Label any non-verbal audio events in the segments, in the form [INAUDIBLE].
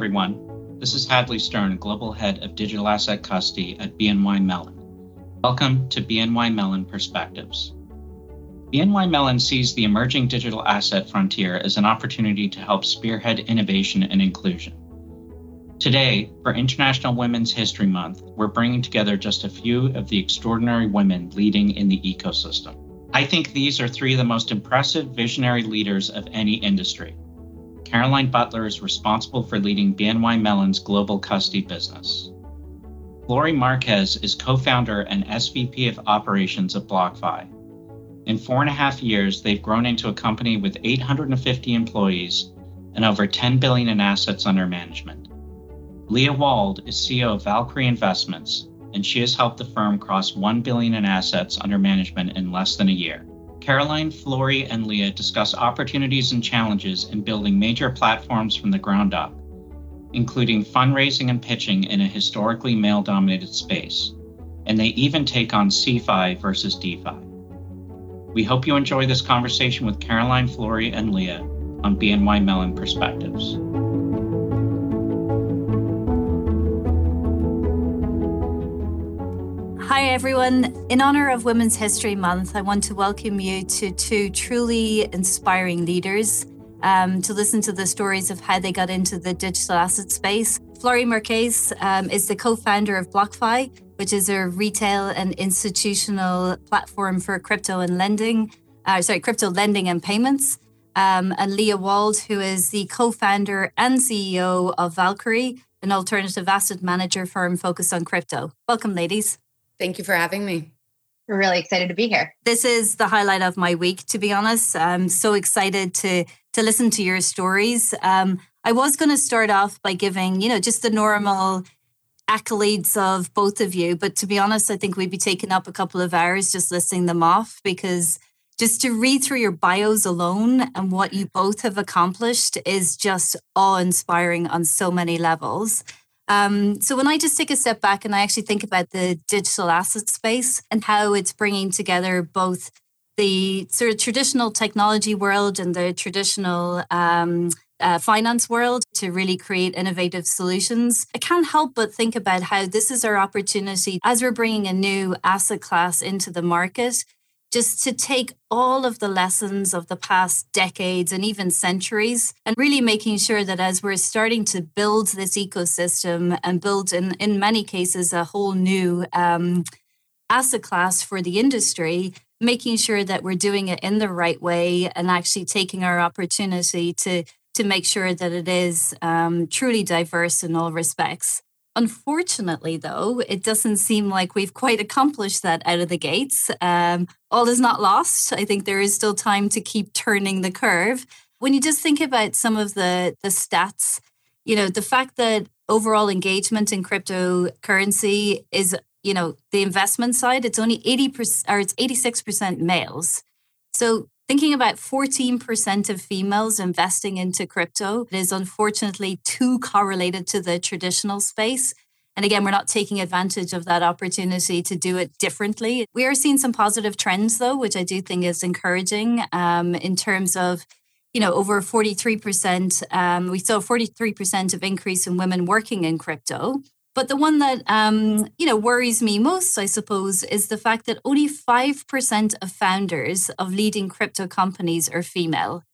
everyone. This is Hadley Stern, Global Head of Digital Asset Custody at BNY Mellon. Welcome to BNY Mellon Perspectives. BNY Mellon sees the emerging digital asset frontier as an opportunity to help spearhead innovation and inclusion. Today, for International Women's History Month, we're bringing together just a few of the extraordinary women leading in the ecosystem. I think these are three of the most impressive visionary leaders of any industry. Caroline Butler is responsible for leading BNY Mellon's global custody business. Flori Marquez is co founder and SVP of operations at BlockFi. In four and a half years, they've grown into a company with 850 employees and over 10 billion in assets under management. Leah Wald is CEO of Valkyrie Investments, and she has helped the firm cross 1 billion in assets under management in less than a year. Caroline, Flori, and Leah discuss opportunities and challenges in building major platforms from the ground up, including fundraising and pitching in a historically male dominated space. And they even take on CeFi versus DeFi. We hope you enjoy this conversation with Caroline, Flori, and Leah on BNY Mellon Perspectives. Hi, everyone. In honor of Women's History Month, I want to welcome you to two truly inspiring leaders um, to listen to the stories of how they got into the digital asset space. Flori Marquez um, is the co founder of BlockFi, which is a retail and institutional platform for crypto and lending, uh, sorry, crypto lending and payments. Um, and Leah Wald, who is the co founder and CEO of Valkyrie, an alternative asset manager firm focused on crypto. Welcome, ladies. Thank you for having me. We're really excited to be here. This is the highlight of my week, to be honest. I'm so excited to to listen to your stories. Um, I was going to start off by giving, you know, just the normal accolades of both of you, but to be honest, I think we'd be taking up a couple of hours just listing them off because just to read through your bios alone and what you both have accomplished is just awe inspiring on so many levels. Um, so when I just take a step back and I actually think about the digital asset space and how it's bringing together both the sort of traditional technology world and the traditional um, uh, finance world to really create innovative solutions. I can't help but think about how this is our opportunity as we're bringing a new asset class into the market just to take all of the lessons of the past decades and even centuries and really making sure that as we're starting to build this ecosystem and build in, in many cases a whole new um, asset class for the industry making sure that we're doing it in the right way and actually taking our opportunity to to make sure that it is um, truly diverse in all respects Unfortunately, though, it doesn't seem like we've quite accomplished that out of the gates. Um, all is not lost. I think there is still time to keep turning the curve. When you just think about some of the the stats, you know, the fact that overall engagement in cryptocurrency is, you know, the investment side, it's only 80% or it's 86% males. So Thinking about 14% of females investing into crypto is unfortunately too correlated to the traditional space. And again, we're not taking advantage of that opportunity to do it differently. We are seeing some positive trends, though, which I do think is encouraging um, in terms of, you know, over 43%. Um, we saw 43% of increase in women working in crypto. But the one that um, you know worries me most, I suppose, is the fact that only five percent of founders of leading crypto companies are female.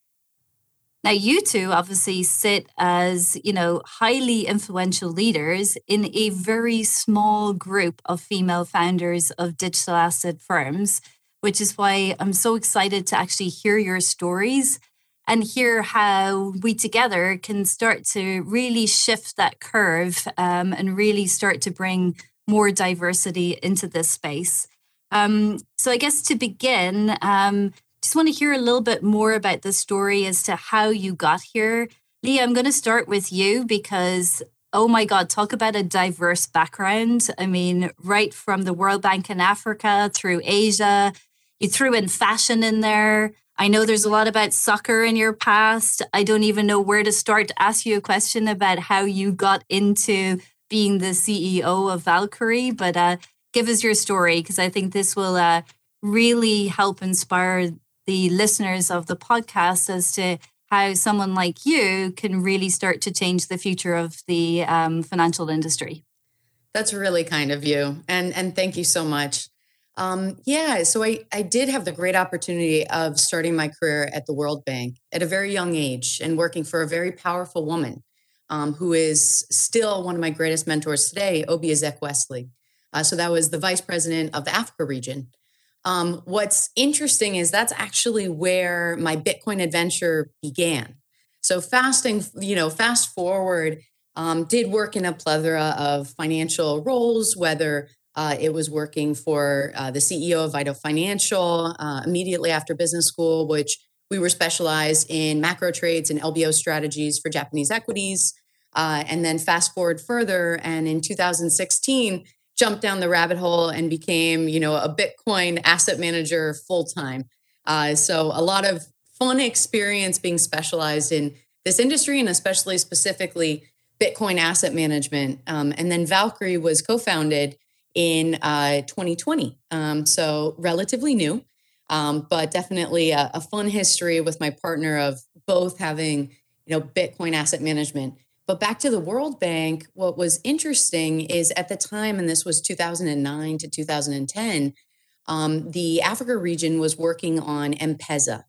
Now, you two obviously sit as you know highly influential leaders in a very small group of female founders of digital asset firms, which is why I'm so excited to actually hear your stories and hear how we together can start to really shift that curve um, and really start to bring more diversity into this space. Um, so, I guess to begin, um, just want to hear a little bit more about the story as to how you got here. Leah, I'm going to start with you because, oh my God, talk about a diverse background. I mean, right from the World Bank in Africa through Asia, you threw in fashion in there. I know there's a lot about soccer in your past. I don't even know where to start to ask you a question about how you got into being the CEO of Valkyrie, but uh, give us your story because I think this will uh, really help inspire the listeners of the podcast as to how someone like you can really start to change the future of the um, financial industry. That's really kind of you, and and thank you so much. Um, yeah, so I I did have the great opportunity of starting my career at the World Bank at a very young age and working for a very powerful woman um, who is still one of my greatest mentors today, Oby Ezekwesili. Uh, so that was the vice president of the Africa region. Um, what's interesting is that's actually where my Bitcoin adventure began. So fasting, you know, fast forward, um, did work in a plethora of financial roles, whether uh, it was working for uh, the CEO of Vital Financial uh, immediately after business school, which we were specialized in macro trades and LBO strategies for Japanese equities. Uh, and then fast forward further, and in 2016, jumped down the rabbit hole and became, you know, a Bitcoin asset manager full time. Uh, so a lot of fun experience being specialized in this industry, and especially specifically Bitcoin asset management. Um, and then Valkyrie was co-founded in uh, 2020, um, so relatively new um, but definitely a, a, fun history with my partner of both having you know bitcoin asset management. But back to the world bank what was interesting is at the time and this was 2009 to 2010 um, the africa region was working on m-pesa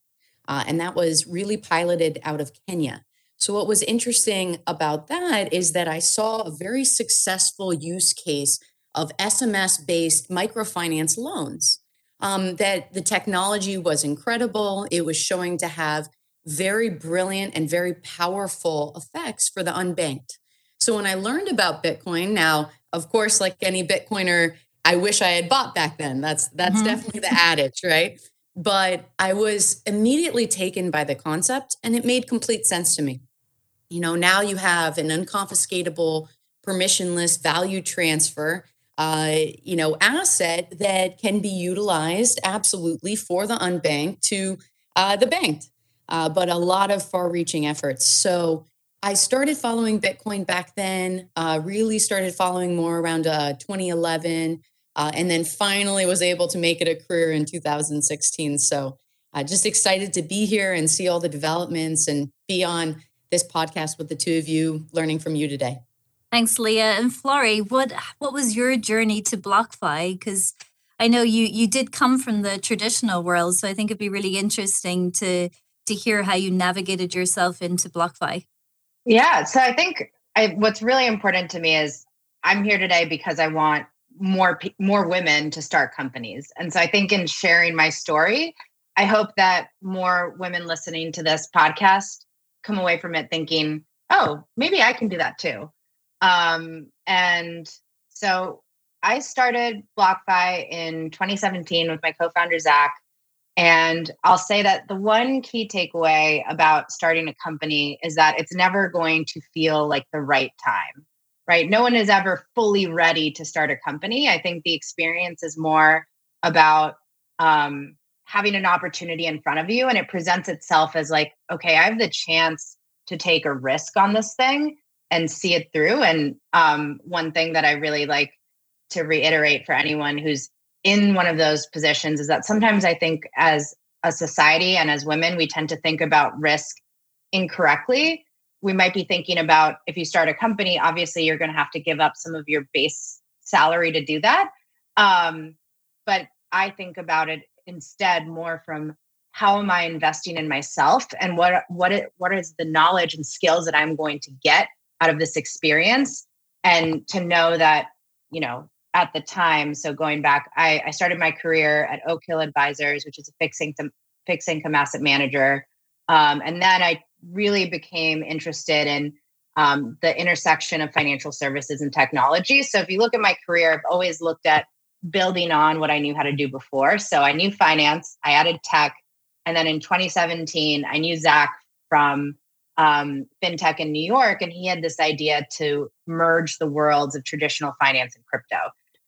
uh, and that was really piloted out of kenya. So what was interesting about that is that i saw a very successful use case of sms based microfinance loans um, that the technology was incredible. It was showing to have very brilliant and very powerful effects for the unbanked. So when I learned about Bitcoin, now, of course, like any Bitcoiner, I wish I had bought back then. That's that's mm-hmm. definitely the adage, right? But I was immediately taken by the concept and it made complete sense to me. You know, now you have an unconfiscatable permissionless value transfer uh, you know, asset that can be utilized absolutely for the unbanked to uh, the banked, uh, but a lot of far-reaching efforts. So I started following Bitcoin back then. Uh, really started following more around uh, 2011, uh, and then finally was able to make it a career in 2016. So just excited to be here and see all the developments and be on this podcast with the two of you, learning from you today. Thanks, Leah and Flori. What what was your journey to BlockFi? Because I know you you did come from the traditional world, so I think it'd be really interesting to to hear how you navigated yourself into BlockFi. Yeah, so I think I, what's really important to me is I'm here today because I want more more women to start companies, and so I think in sharing my story, I hope that more women listening to this podcast come away from it thinking, "Oh, maybe I can do that too." Um, and so I started BlockFi in 2017 with my co-founder Zach. And I'll say that the one key takeaway about starting a company is that it's never going to feel like the right time, right? No one is ever fully ready to start a company. I think the experience is more about um, having an opportunity in front of you and it presents itself as like, okay, I have the chance to take a risk on this thing and see it through. And um, one thing that I really like to reiterate for anyone who's in one of those positions is that sometimes I think as a society and as women, we tend to think about risk incorrectly. We might be thinking about if you start a company, obviously you're going to have to give up some of your base salary to do that. Um, but I think about it instead more from how am I investing in myself and what what it, what is the knowledge and skills that I'm going to get out of this experience and to know that you know at the time so going back i, I started my career at oak hill advisors which is a fixed income fixed income asset manager. Um, and then i really became interested in um, the intersection of financial services and technology. So if you look at my career i've always looked at building on what i knew how to do before. So i knew finance i added tech and then in 2017 i knew zach from um, fintech in New York, and he had this idea to merge the worlds of traditional finance and crypto.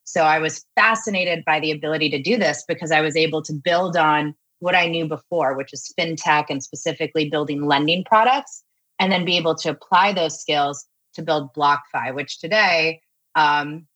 So I was fascinated by the ability to do this because I was able to build on what I knew before, which is fintech and specifically building lending products, and then be able to apply those skills to build BlockFi, which today um,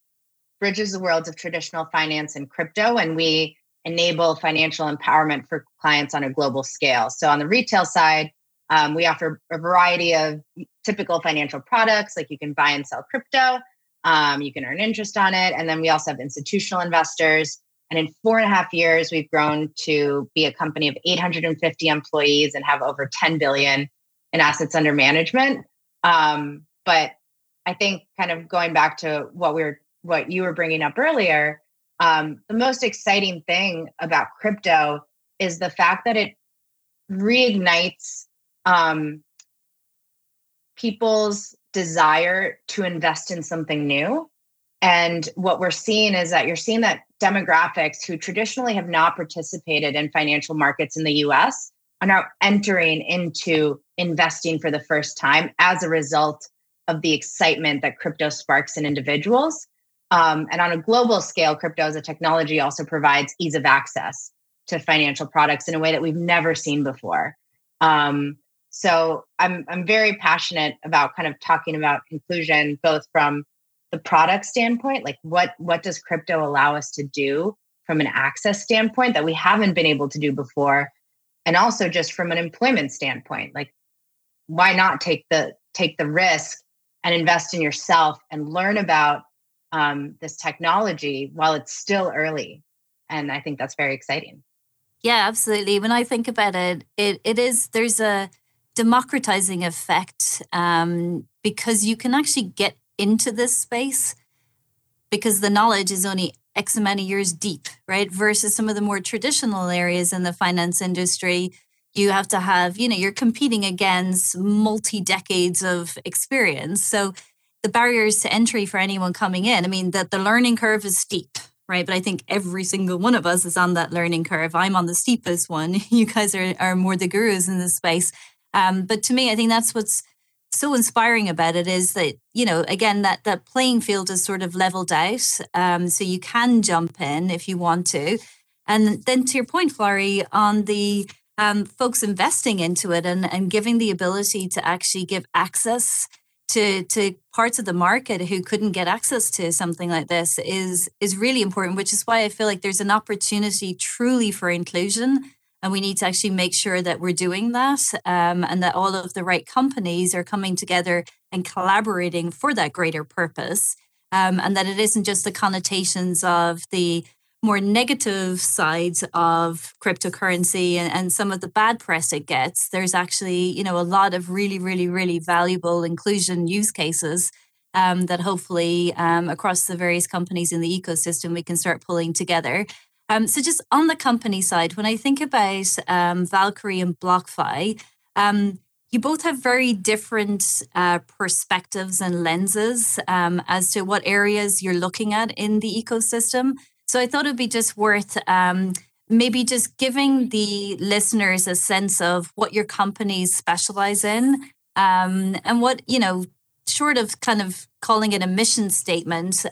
bridges the worlds of traditional finance and crypto, and we enable financial empowerment for clients on a global scale. So on the retail side, Um, we offer a variety of typical financial products, like you can buy and sell crypto, um, you can earn interest on it. And then we also have institutional investors. And in four and a half years, we've grown to be a company of 850 employees and have over 10 billion in assets under management. Um, but I think kind of going back to what we were, what you were bringing up earlier, um, the most exciting thing about crypto is the fact that it reignites um, people's desire to invest in something new. And what we're seeing is that you're seeing that demographics who traditionally have not participated in financial markets in the US are now entering into investing for the first time as a result of the excitement that crypto sparks in individuals. Um, and on a global scale, crypto as a technology also provides ease of access to financial products in a way that we've never seen before. Um, so I'm I'm very passionate about kind of talking about inclusion, both from the product standpoint, like what what does crypto allow us to do from an access standpoint that we haven't been able to do before, and also just from an employment standpoint, like why not take the take the risk and invest in yourself and learn about um, this technology while it's still early, and I think that's very exciting. Yeah, absolutely. When I think about it, it it is there's a democratizing effect um, because you can actually get into this space because the knowledge is only X amount of years deep, right? Versus some of the more traditional areas in the finance industry, you have to have, you know, you're competing against multi decades of experience. So the barriers to entry for anyone coming in, I mean, that the learning curve is steep, right? But I think every single one of us is on that learning curve. I'm on the steepest one. [LAUGHS] You guys are, are more the gurus in this space. Um, but to me, I think that's what's so inspiring about it is that you know again that that playing field is sort of leveled out, um, so you can jump in if you want to, and then to your point, Flori, on the um, folks investing into it and and giving the ability to actually give access to to parts of the market who couldn't get access to something like this is is really important which is why i feel like there's an opportunity truly for inclusion and we need to actually make sure that we're doing that um, and that all of the right companies are coming together and collaborating for that greater purpose. Um, and that it isn't just the connotations of the more negative sides of cryptocurrency and, and, some of the bad press it gets there's actually you know a lot of really really really valuable inclusion use cases um, that hopefully um, across the various companies in the ecosystem we can start pulling together um, so just on the company side, when I think about um, Valkyrie and BlockFi, um, you both have very different uh, perspectives and lenses um, as to what areas you're looking at in the ecosystem. So I thought it'd be just worth um, maybe just giving the listeners a sense of what your companies specialize in um, and what, you know, short of kind of calling it a mission statement,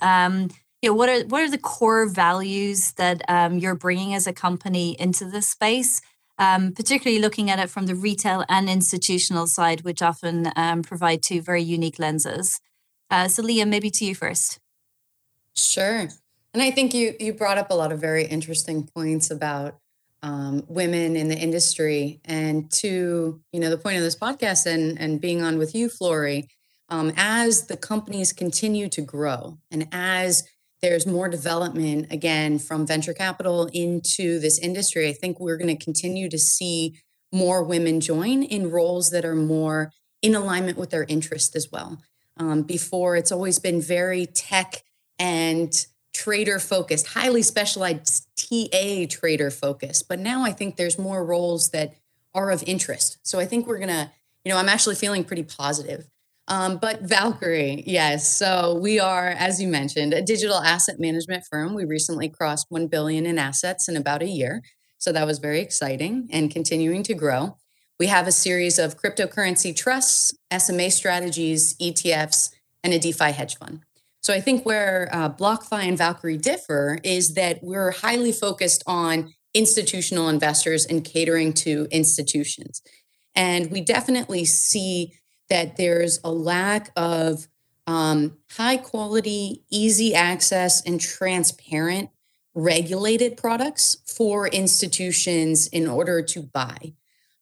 know, what are what are the core values that um, you're bringing as a company into this space? Um, particularly looking at it from the retail and institutional side, which often um, provide two very unique lenses. Uh, so, Leah, maybe to you first. Sure, and I think you you brought up a lot of very interesting points about um, women in the industry, and to you know the point of this podcast and and being on with you, Flori. Um, as the companies continue to grow and as there's more development again from venture capital into this industry, I think we're going to continue to see more women join in roles that are more in alignment with their interest as well. Um, before, it's always been very tech and trader focused, highly specialized TA trader focused. But now I think there's more roles that are of interest. So I think we're going to, you know, I'm actually feeling pretty positive um, but Valkyrie, yes. So we are, as you mentioned, a digital asset management firm. We recently crossed 1 billion in assets in about a year. So that was very exciting and continuing to grow. We have a series of cryptocurrency trusts, SMA strategies, ETFs, and a DeFi hedge fund. So I think where uh, BlockFi and Valkyrie differ is that we're highly focused on institutional investors and catering to institutions. And we definitely see that there's a lack of um, high quality, easy access, and transparent regulated products for institutions in order to buy.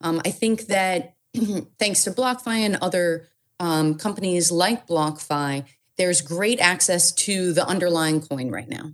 Um, I think that [CLEARS THROAT] thanks to BlockFi and other um, companies like BlockFi, there's great access to the underlying coin right now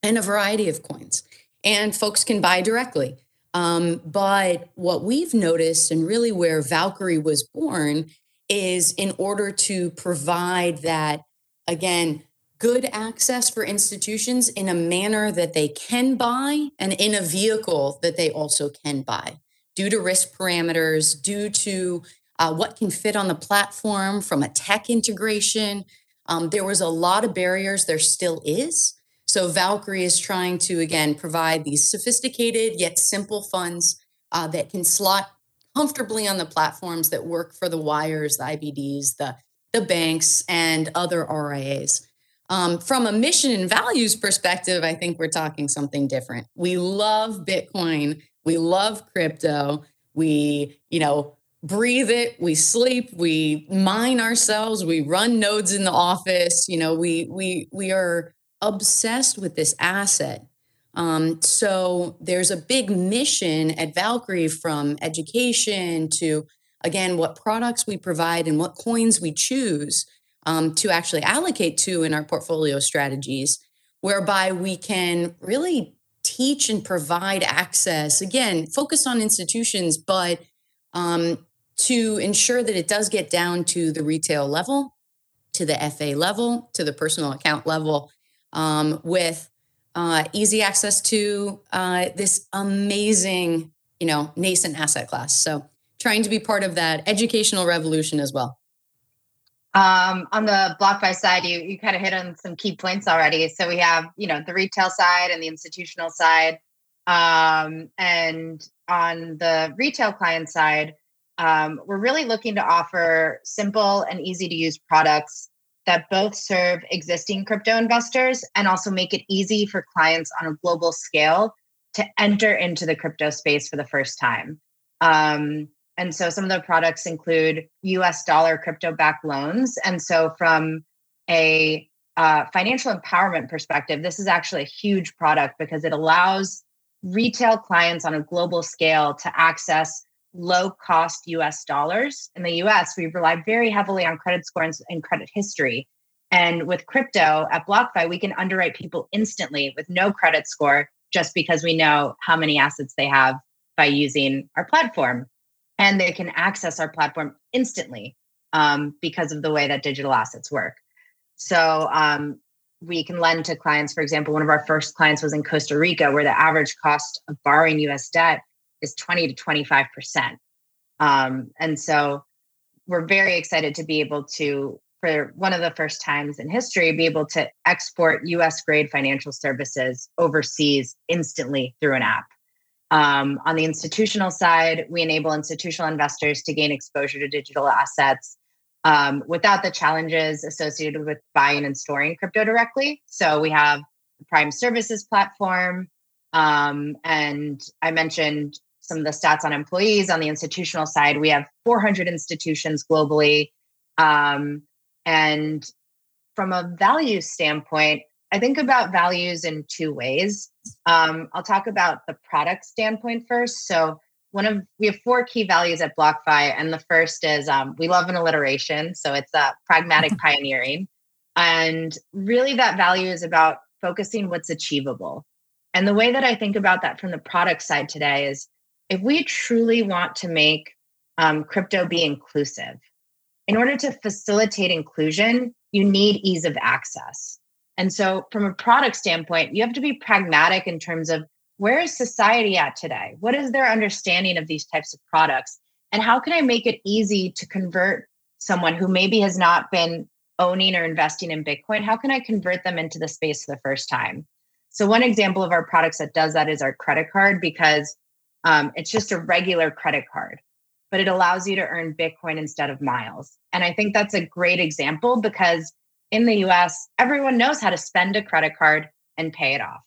and a variety of coins. And folks can buy directly. Um, but what we've noticed, and really where Valkyrie was born, is in order to provide that, again, good access for institutions in a manner that they can buy and in a vehicle that they also can buy due to risk parameters, due to uh, what can fit on the platform from a tech integration. Um, there was a lot of barriers, there still is. So Valkyrie is trying to, again, provide these sophisticated yet simple funds uh, that can slot comfortably on the platforms that work for the wires, the IBDs, the, the banks, and other RIAs. Um, from a mission and values perspective, I think we're talking something different. We love Bitcoin. We love crypto. We, you know, breathe it. We sleep. We mine ourselves. We run nodes in the office. You know, we we we are obsessed with this asset. Um, so there's a big mission at Valkyrie from education to again what products we provide and what coins we choose um, to actually allocate to in our portfolio strategies, whereby we can really teach and provide access, again, focus on institutions, but um, to ensure that it does get down to the retail level, to the FA level, to the personal account level, um, with uh, easy access to uh, this amazing, you know, nascent asset class. So trying to be part of that educational revolution as well. Um, on the BlockFi side, you you kind of hit on some key points already. So we have you know the retail side and the institutional side, um, and on the retail client side, um, we're really looking to offer simple and easy to use products that both serve existing crypto investors and also make it easy for clients on a global scale to enter into the crypto space for the first time. Um, and so some of the products include US dollar crypto backed loans. And so, from a uh, financial empowerment perspective, this is actually a huge product because it allows retail clients on a global scale to access low cost US dollars. In the US, we rely very heavily on credit scores and credit history. And with crypto at BlockFi, we can underwrite people instantly with no credit score just because we know how many assets they have by using our platform and they can access our platform instantly um, because of the way that digital assets work. So um, we can lend to clients. For example, one of our first clients was in Costa Rica, where the average cost of borrowing U.S. debt is 20 to 25 percent. Um, and so we're very excited to be able to, for one of the first times in history, be able to export U.S. grade financial services overseas instantly through an app. Um, on the institutional side, we enable institutional investors to gain exposure to digital assets um, without the challenges associated with buying and storing crypto directly. So we have the Prime Services platform. Um, and I mentioned some of the stats on employees on the institutional side. We have 400 institutions globally. Um, and from a value standpoint, I think about values in two ways. Um, I'll talk about the product standpoint first. So one of we have four key values at BlockFi, and the first is um, we love an alliteration, so it's uh, pragmatic pioneering, and really that value is about focusing what's achievable. And the way that I think about that from the product side today is if we truly want to make um, crypto be inclusive, in order to facilitate inclusion, you need ease of access. And so, from a product standpoint, you have to be pragmatic in terms of where is society at today? What is their understanding of these types of products? And how can I make it easy to convert someone who maybe has not been owning or investing in Bitcoin? How can I convert them into the space for the first time? So, one example of our products that does that is our credit card because um, it's just a regular credit card, but it allows you to earn Bitcoin instead of miles. And I think that's a great example because in the US, everyone knows how to spend a credit card and pay it off.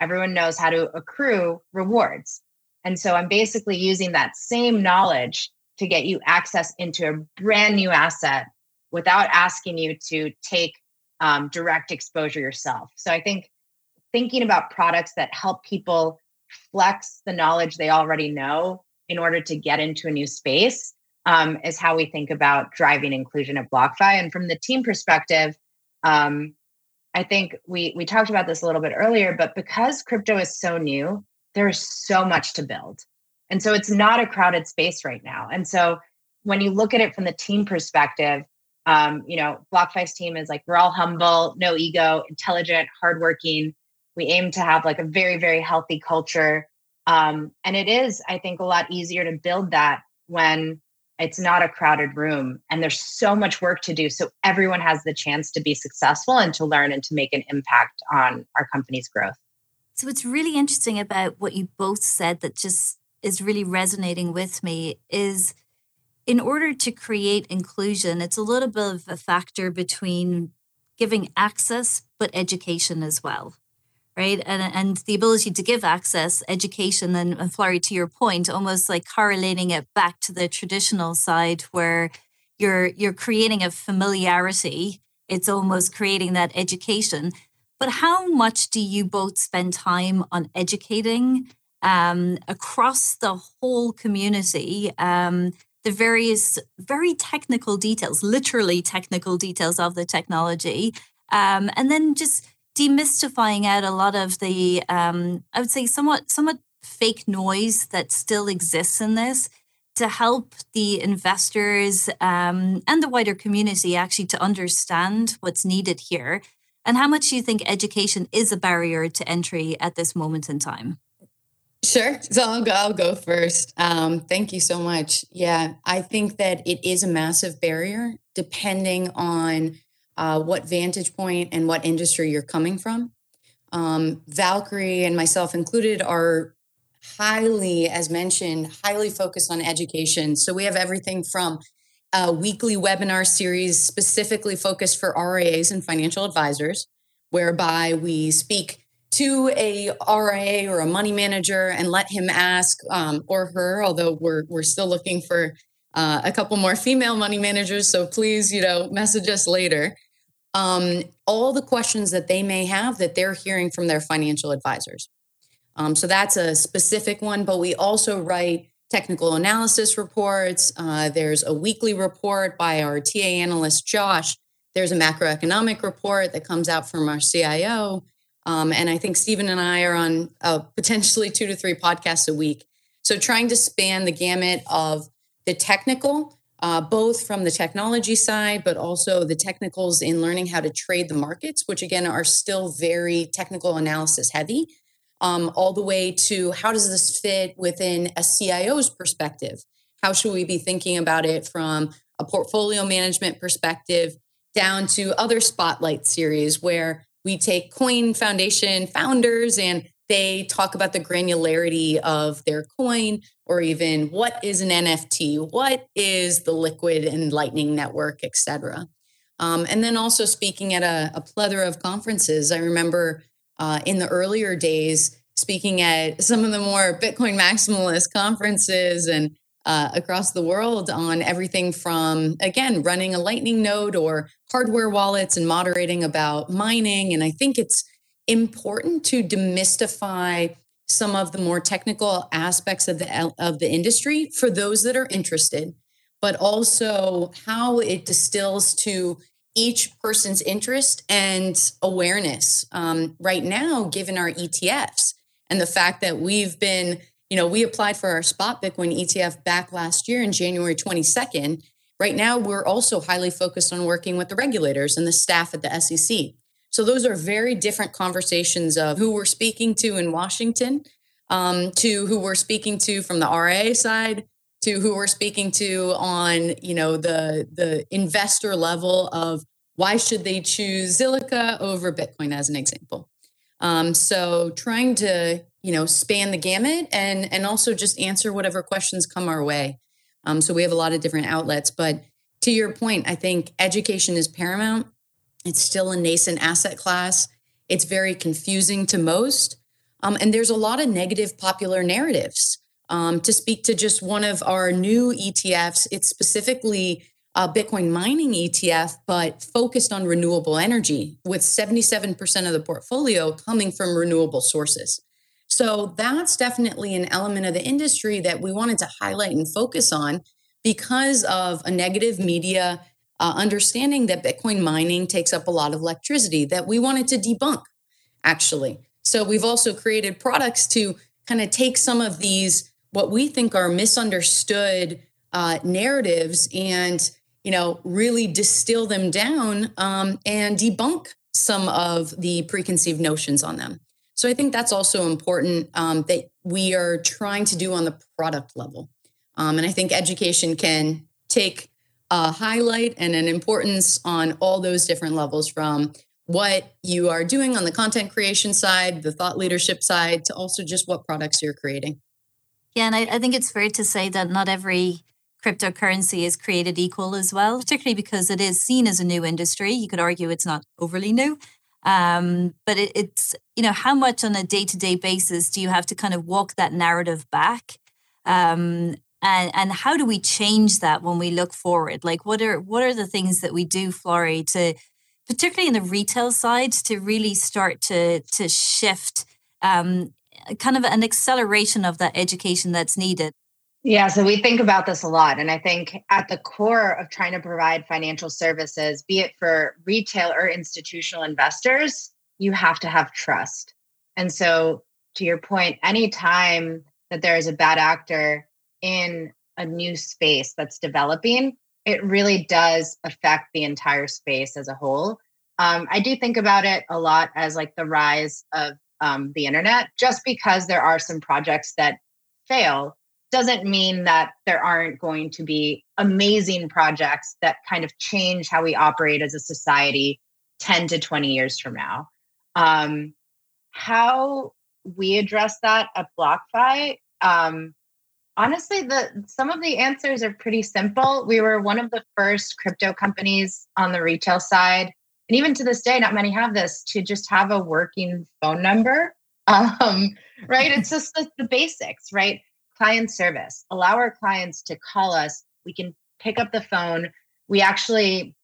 Everyone knows how to accrue rewards. And so I'm basically using that same knowledge to get you access into a brand new asset without asking you to take um, direct exposure yourself. So I think thinking about products that help people flex the knowledge they already know in order to get into a new space um, is how we think about driving inclusion at BlockFi. And from the team perspective, um, I think we we talked about this a little bit earlier, but because crypto is so new, there's so much to build. And so it's not a crowded space right now. And so when you look at it from the team perspective, um, you know, BlockFi's team is like we're all humble, no ego, intelligent, hardworking. We aim to have like a very, very healthy culture. Um, and it is, I think, a lot easier to build that when it's not a crowded room and there's so much work to do. So everyone has the chance to be successful and to learn and to make an impact on our company's growth. So it's really interesting about what you both said that just is really resonating with me is in order to create inclusion, it's a little bit of a factor between giving access but education as well right? And and the ability to give access education and, and Flori to your point almost like correlating it back to the traditional side where you're you're creating a familiarity. It's almost creating that education. But how much do you both spend time on educating um, across the whole community? Um, the various very technical details, literally technical details of the technology, um, and then just demystifying out a lot of the, um, I would say, somewhat somewhat fake noise that still exists in this to help the investors um, and the wider community actually to understand what's needed here and how much do you think education is a barrier to entry at this moment in time Sure. So I'll go, I'll go first. Um, thank you so much. Yeah, I think that it is a massive barrier depending on uh, what vantage point and what industry you're coming from. Um, Valkyrie and myself included are highly, as mentioned, highly focused on education. So we have everything from a weekly webinar series specifically focused for RIAs and financial advisors, whereby we speak to a RIA or a money manager and let him ask um, or her, although we're we're still looking for uh, a couple more female money managers. So please, you know, message us later. Um, all the questions that they may have that they're hearing from their financial advisors. Um, so that's a specific one, but we also write technical analysis reports. Uh, there's a weekly report by our TA analyst, Josh. There's a macroeconomic report that comes out from our CIO. Um, and I think Stephen and I are on uh, potentially two to three podcasts a week. So trying to span the gamut of the technical, uh, both from the technology side, but also the technicals in learning how to trade the markets, which again are still very technical analysis heavy, um, all the way to how does this fit within a CIO's perspective? How should we be thinking about it from a portfolio management perspective down to other spotlight series where we take Coin Foundation founders and they talk about the granularity of their coin or even what is an NFT, what is the Liquid and Lightning Network, et cetera. Um, and then also speaking at a, a plethora of conferences. I remember uh, in the earlier days speaking at some of the more Bitcoin maximalist conferences and uh, across the world on everything from, again, running a Lightning node or hardware wallets and moderating about mining. And I think it's important to demystify some of the more technical aspects of the of the industry for those that are interested, but also how it distills to each person's interest and awareness. Um, right now, given our ETFs and the fact that we've been you know, we applied for our spot Bitcoin ETF back last year in January 22nd. Right now, we're also highly focused on working with the regulators and the staff at the SEC. So those are very different conversations of who we're speaking to in Washington, um, to who we're speaking to from the RA side, to who we're speaking to on you know the the investor level of why should they choose Zilliqa over Bitcoin as an example. Um, so trying to you know span the gamut and and also just answer whatever questions come our way um, so we have a lot of different outlets but to your point i think education is paramount it's still a nascent asset class. It's very confusing to most. Um, and there's a lot of negative popular narratives. Um, to speak to just one of our new etfs it's specifically a bitcoin mining etf but focused on renewable energy with 77% of the portfolio coming from renewable sources. So that's definitely an element of the industry that we wanted to highlight and focus on because of a negative media uh, understanding that Bitcoin mining takes up a lot of electricity that we wanted to debunk, actually. So we've also created products to kind of take some of these, what we think are misunderstood uh, narratives and you know really distill them down um, and debunk some of the preconceived notions on them so i think that's also important um, that we are trying to do on the product level um, and i think education can take a highlight and an importance on all those different levels from what you are doing on the content creation side the thought leadership side to also just what products you're creating yeah and I, I think it's fair to say that not every cryptocurrency is created equal as well, particularly because it is seen as a new industry. You could argue it's not overly new. Um, but it, it's, you know, how much on a day to day basis do you have to kind of walk that narrative back? Um, and, and how do we change that when we look forward? Like, what are what are the things that we do, Flori, to particularly in the retail side, to really start to to shift um, kind of an acceleration of that education that's needed? Yeah, so we think about this a lot. And I think at the core of trying to provide financial services, be it for retail or institutional investors, you have to have trust. And so, to your point, anytime that there is a bad actor in a new space that's developing, it really does affect the entire space as a whole. Um, I do think about it a lot as like the rise of um, the internet, just because there are some projects that fail doesn't mean that there aren't going to be amazing projects that kind of change how we operate as a society 10 to 20 years from now. Um, how we address that at BlockFi, um, honestly, the some of the answers are pretty simple. We were one of the first crypto companies on the retail side, and even to this day, not many have this to just have a working phone number. [LAUGHS] Um, right? It's just the, the basics, right? client service, allow our clients to call us. We can pick up the phone. We actually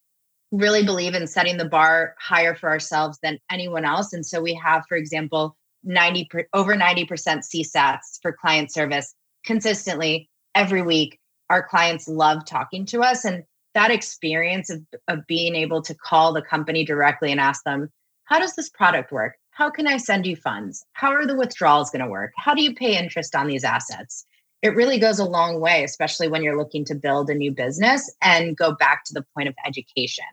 really believe in setting the bar higher for ourselves than anyone else. And so we have, for example, 90 per, over 90% CSATs for client service consistently every week. Our clients love talking to us. And that experience of, of being able to call the company directly and ask them, how does this product work? how can I send you funds? How are the withdrawals going to work? How do you pay interest on these assets? It really goes a long way, especially when you're looking to build a new business and go back to the point of education.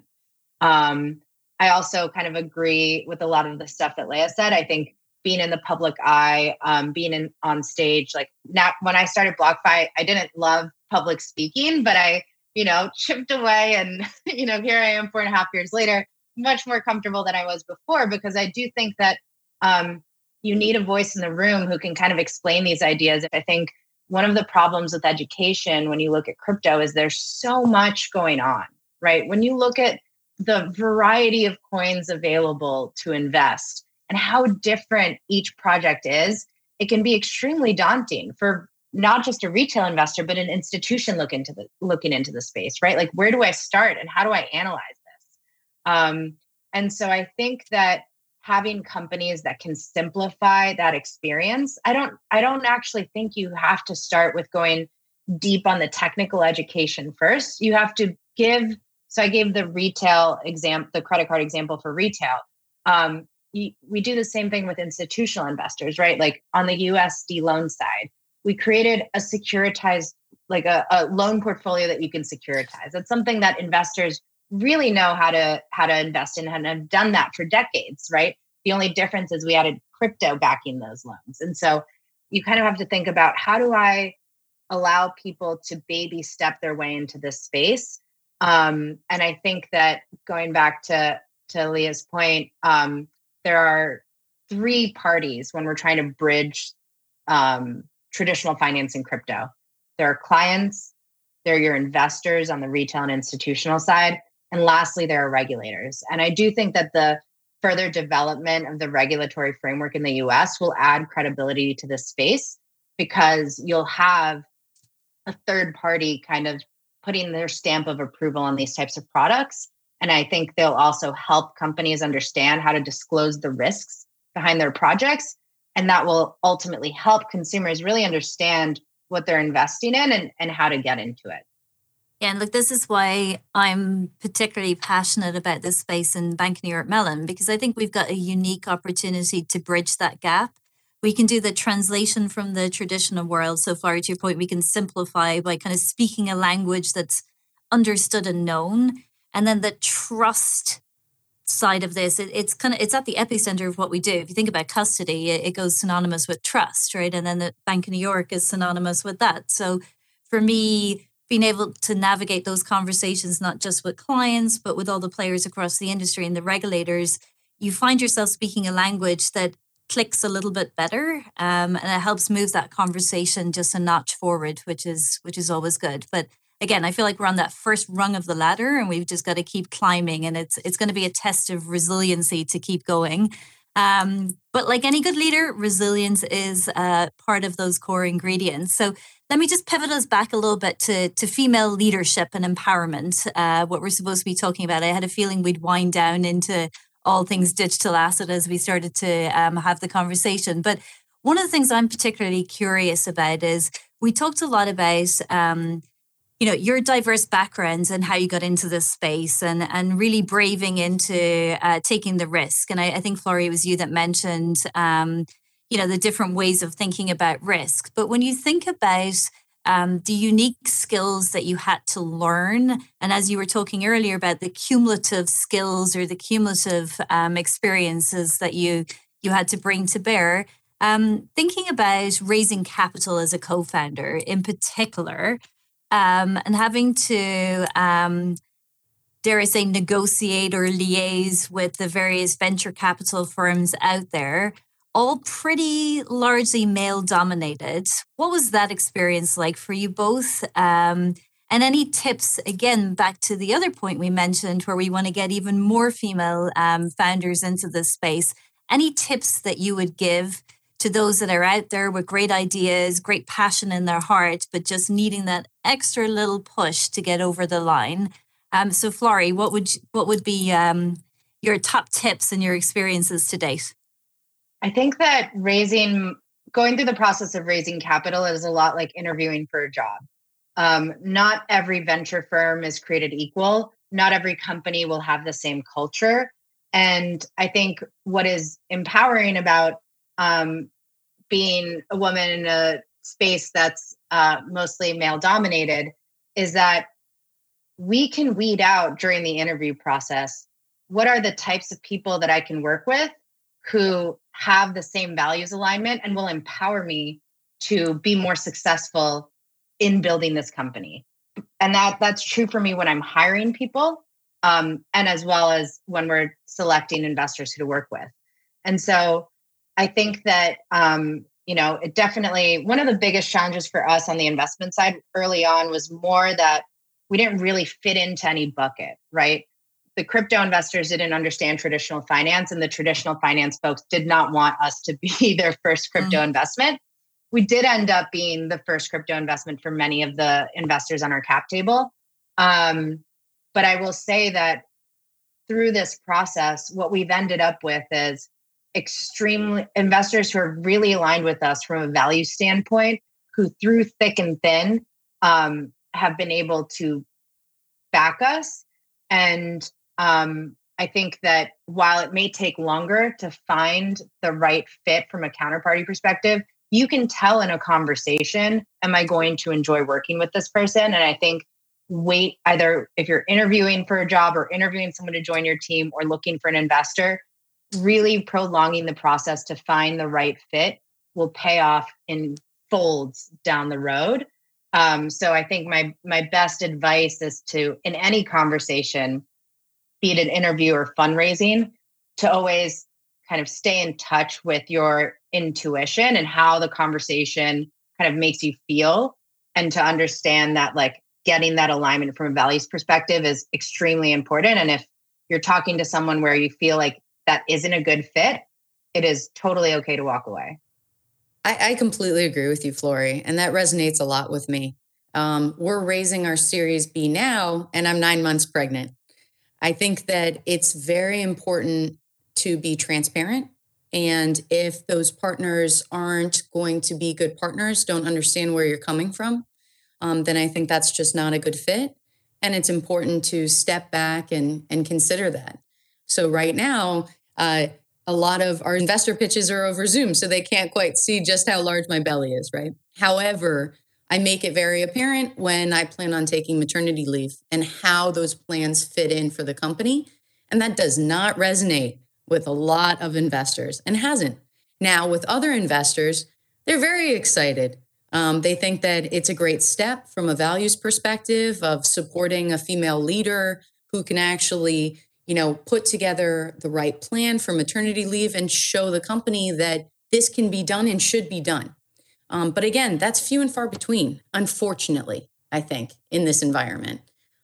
Um, I also kind of agree with a lot of the stuff that Leah said. I think being in the public eye, um, being in on stage, like now when I started BlockFi, I didn't love public speaking, but I, you know, [LAUGHS] chipped away and, [LAUGHS] you know, here I am four and a half years later much more comfortable than I was before because I do think that um, you need a voice in the room who can kind of explain these ideas. I think one of the problems with education when you look at crypto is there's so much going on, right? When you look at the variety of coins available to invest and how different each project is, it can be extremely daunting for not just a retail investor, but an institution look into the looking into the space, right? Like where do I start and how do I analyze this? um, and so I think that having companies that can simplify that experience, I don't I don't actually think you have to start with going deep on the technical education first. You have to give so I gave the retail example, the credit card example for retail. Um, we do the same thing with institutional investors, right? Like on the USD loan side, we created a securitized, like a, a loan portfolio that you can securitize. It's something that investors really know how to how to invest in and have done that for decades, right? The only difference is we added crypto backing those loans. And so you kind of have to think about how do I allow people to baby step their way into this space? Um, and I think that going back to to Leah's point, um, there are three parties when we're trying to bridge um, traditional finance and crypto. There are clients, there are your investors on the retail and institutional side, and lastly, there are regulators. And I do think that the further development of the regulatory framework in the US will add credibility to this space because you'll have a third party kind of putting their stamp of approval on these types of products. And I think they'll also help companies understand how to disclose the risks behind their projects. And that will ultimately help consumers really understand what they're investing in and, and how to get into it. Yeah, and look, this is why I'm particularly passionate about this space in Bank New York Mellon, because I think we've got a unique opportunity to bridge that gap. We can do the translation from the traditional world. So far, to your point, we can simplify by kind of speaking a language that's understood and known. And then the trust side of this, it, it's kind of it's at the epicenter of what we do. If you think about custody, it, it goes synonymous with trust, right? And then the Bank of New York is synonymous with that. So for me, being able to navigate those conversations, not just with clients, but with all the players across the industry and the regulators, you find yourself speaking a language that clicks a little bit better um, and it helps move that conversation just a notch forward which is which is always good but again i feel like we're on that first rung of the ladder and we've just got to keep climbing and it's it's going to be a test of resiliency to keep going um, but like any good leader resilience is uh, part of those core ingredients so let me just pivot us back a little bit to, to female leadership and empowerment, uh, what we're supposed to be talking about. I had a feeling we'd wind down into all things digital asset as we started to um, have the conversation. But one of the things I'm particularly curious about is we talked a lot about um, you know your diverse backgrounds and how you got into this space and and really braving into uh, taking the risk. And I, I, think Flori was you that mentioned um, you know the different ways of thinking about risk. But when you think about um, the unique skills that you had to learn and as you were talking earlier about the cumulative skills or the cumulative um, experiences that you you had to bring to bear um, thinking about raising capital as a co-founder in particular um, and having to um, dare I say, negotiate or liaise with the various venture capital firms out there all pretty largely male dominated. What was that experience like for you both? Um, and any tips, again, back to the other point we mentioned, where we want to get even more female um, founders into this space. Any tips that you would give to those that are out there with great ideas, great passion in their heart, but just needing that extra little push to get over the line? Um, so, Flori, what would what would be um, your top tips and your experiences to date? I think that raising, going through the process of raising capital is a lot like interviewing for a job. Um, not every venture firm is created equal. Not every company will have the same culture. And I think what is empowering about um, being a woman in a space that's uh, mostly male dominated is that we can weed out during the interview process what are the types of people that I can work with who have the same values alignment and will empower me to be more successful in building this company. And that that's true for me when i'm hiring people um, and as well as when we're selecting investors who to work with. And so i think that um, you know it definitely one of the biggest challenges for us on the investment side early on was more that we didn't really fit into any bucket right? The crypto investors didn't understand traditional finance and the traditional finance folks did not want us to [LAUGHS] be their first crypto mm-hmm. investment. We did end up being the first crypto investment for many of the investors on our cap table. Um, but i will say that through this process what we've ended up with is extremely investors who are really aligned with us from a value standpoint who through thick and thin um, have been able to back us and um, I think that while it may take longer to find the right fit from a counterparty perspective, you can tell in a conversation, am I going to enjoy working with this person? And I think wait either if you're interviewing for a job or interviewing someone to join your team or looking for an investor, really prolonging the process to find the right fit will pay off in folds down the road. Um, so I think my my best advice is to in any conversation be it an interview or fundraising, to always kind of stay in touch with your intuition and how the conversation kind of makes you feel and to understand that like getting that alignment from a values perspective is extremely important and if you're talking to someone where you feel like that isn't a good fit it is totally okay to walk away i, I completely agree with you flori and that resonates a lot with me um, we're raising our series b now and i'm nine months pregnant I think that it's very important to be transparent. And if those partners aren't going to be good partners, don't understand where you're coming from, um, then I think that's just not a good fit. and it's important to step back and and consider that. So right now, uh, a lot of our investor pitches are over Zoom, so they can't quite see just how large my belly is, right? However, I make it very apparent when I plan on taking maternity leave and how those plans fit in for the company. And that does not resonate with a lot of investors and hasn't. Now, with other investors, they're very excited. Um, they think that it's a great step from a values perspective of supporting a female leader who can actually, you know, put together the right plan for maternity leave and show the company that this can be done and should be done. Um, but again, that's few and far between, unfortunately, I think, in this environment.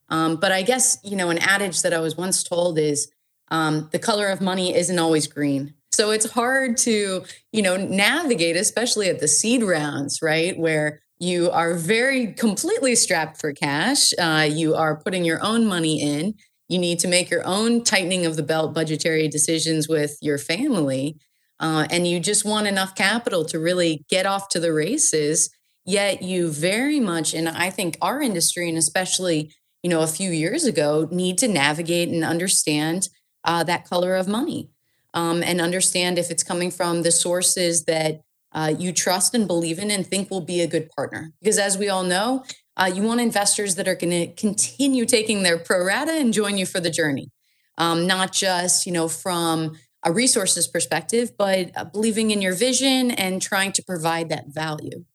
Um, but I guess, you know, an adage that I was once told is um, the color of money isn't always green. So it's hard to, you know, navigate, especially at the seed rounds, right? Where you are very completely strapped for cash. Uh, you are putting your own money in. You need to make your own tightening of the belt budgetary decisions with your family. Uh, and you just want enough capital to really get off to the races. Yet you very much, and I think our industry, and especially, you know, a few years ago, need to navigate and understand uh, that color of money um, and understand if it's coming from the sources that uh, you trust and believe in and think will be a good partner. Because as we all know, uh, you want investors that are going to continue taking their pro rata and join you for the journey, um, not just you know from a resources perspective, but uh, believing in your vision and trying to provide that value.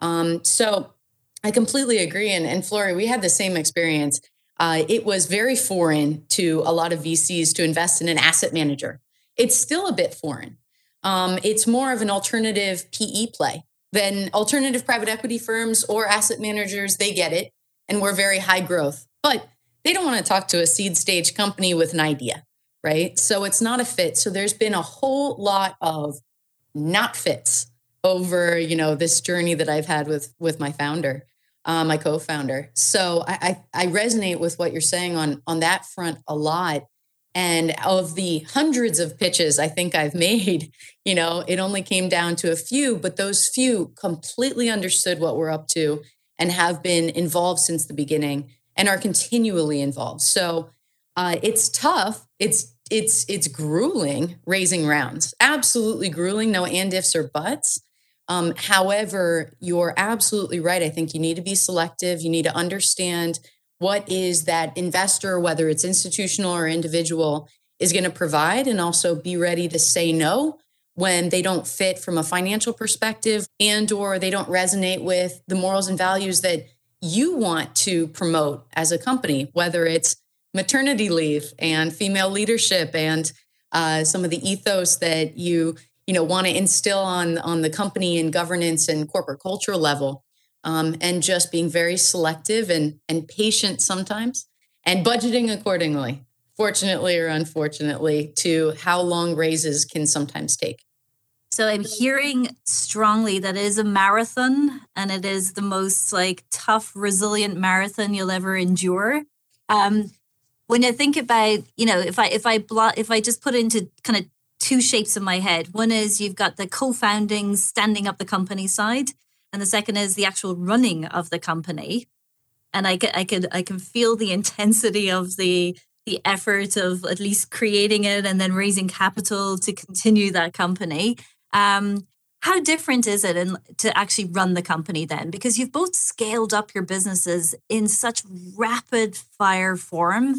Um, so I completely agree. And, and Flori, we had the same experience. Uh, it was very foreign to a lot of VCs to invest in an asset manager it's still a bit foreign. Um, it's more of an alternative PE play than alternative private equity firms or asset managers. They get it, and we're very high growth, but they don't want to talk to a seed stage company with an idea, right? So it's not a fit. So there's been a whole lot of not fits over you know this journey that I've had with with my founder, uh, my co-founder. So I, I I resonate with what you're saying on on that front a lot. And of the hundreds of pitches I think I've [LAUGHS] made, you know, it only came down to a few, but those few completely understood what we're up to and have been involved since the beginning and are continually involved. So uh, it's tough. It's it's it's grueling raising rounds. Absolutely grueling. No and ifs or buts. Um, however, you're absolutely right. I think you need to be selective. You need to understand what is that investor, whether it's institutional or individual, is going to provide and also be ready to say no when they don't fit from a financial perspective and or they don't resonate with the morals and values that you want to promote as a company whether it's maternity leave and female leadership and uh, some of the ethos that you you know want to instill on on the company and governance and corporate culture level um, and just being very selective and and patient sometimes and budgeting accordingly fortunately or unfortunately to how long raises can sometimes take. So i'm hearing strongly that it is a marathon and it is the most like tough resilient marathon you'll ever endure. Um, when i think about you know if i if i blot if i just put into kind of two shapes in my head. One is you've got the co-founding standing up the company side and the second is the actual running of the company. And i i can i can feel the intensity of the the effort of at least creating it and then raising capital to continue that company. Um, how different is it in, to actually run the company then? Because you've both scaled up your businesses in such rapid fire form.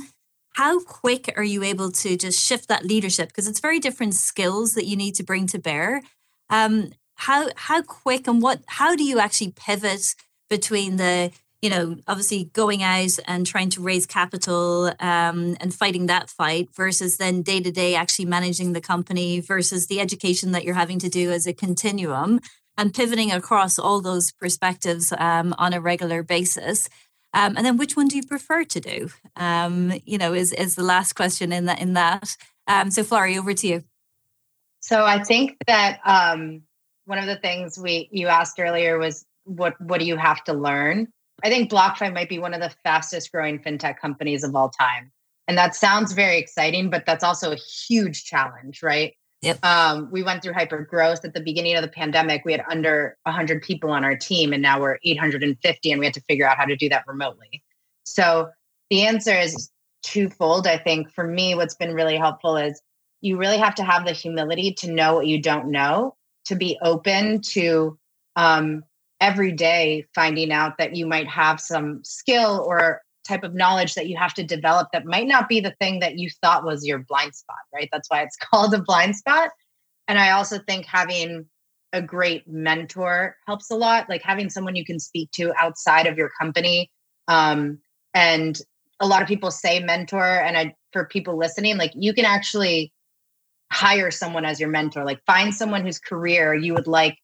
How quick are you able to just shift that leadership? Because it's very different skills that you need to bring to bear. Um, how how quick and what how do you actually pivot between the you know obviously going out and trying to raise capital um, and fighting that fight versus then day to day actually managing the company versus the education that you're having to do as a continuum and pivoting across all those perspectives um, on a regular basis. Um, and then which one do you prefer to do? Um, you know is is the last question in that in that. Um, so Flori over to you. So I think that um, one of the things we you asked earlier was what what do you have to learn? I think BlockFi might be one of the fastest growing fintech companies of all time. And that sounds very exciting, but that's also a huge challenge, right? Yep. Um, we went through hyper growth at the beginning of the pandemic. We had under 100 people on our team, and now we're 850, and we had to figure out how to do that remotely. So the answer is twofold. I think for me, what's been really helpful is you really have to have the humility to know what you don't know, to be open to um, every day finding out that you might have some skill or type of knowledge that you have to develop that might not be the thing that you thought was your blind spot, right? That's why it's [LAUGHS] called a blind spot. And I also think having a great mentor helps a lot, like having someone you can speak to outside of your company. Um, and a lot of people say mentor, and I, for people listening, like you can actually hire someone as your mentor, like find someone whose career you would like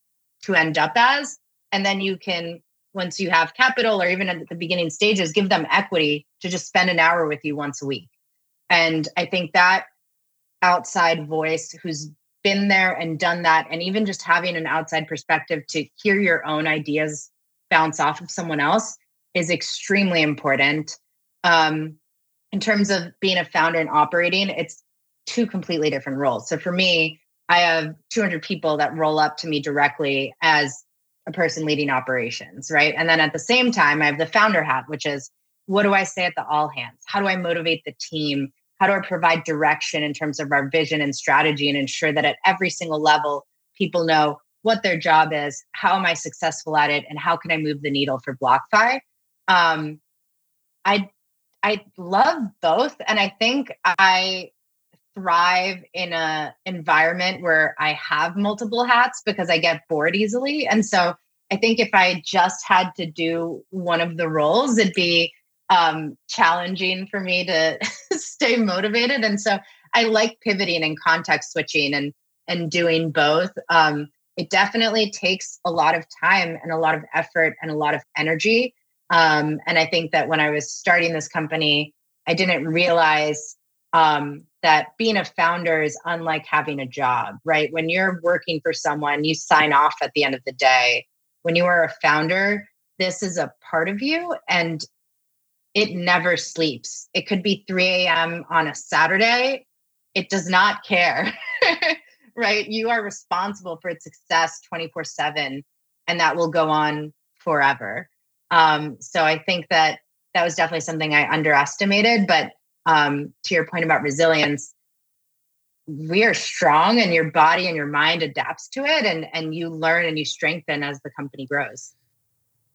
to end up as. And then you can once you have capital or even at the beginning stages, give them equity to just spend an hour with you once a week. And I think that outside voice who's been there and done that, and even just having an outside perspective to hear your own ideas bounce off of someone else is extremely important. Um, in terms of being a founder and operating, it's two completely different roles. So for me, I have 200 people that roll up to me directly as a person leading operations, right? And then at the same time, I have the founder hat, which is what do I say at the all hands? How do I motivate the team? How do I provide direction in terms of our vision and strategy and ensure that at every single level, people know what their job is, how am I successful at it, and how can I move the needle for BlockFi? Um, I I love both, and I think I thrive in a environment where I have multiple hats because I get bored easily. And so I think if I just had to do one of the roles, it'd be um, challenging for me to [LAUGHS] stay motivated. And so I like pivoting and context switching and and doing both. Um, it definitely takes a lot of time and a lot of effort and a lot of energy. Um, and I think that when I was starting this company, I didn't realize um, that being a founder is unlike having a job, right? When you're working for someone, you sign off at the end of the day. When you are a founder, this is a part of you and it never sleeps. It could be 3 a.m. on a Saturday. It does not care, [LAUGHS] right? You are responsible for its success 24 7, and that will go on forever. Um, so I think that that was definitely something I underestimated, but um, to your point about resilience, we are strong and your body and your mind adapts to it and and you learn and you strengthen as the company grows.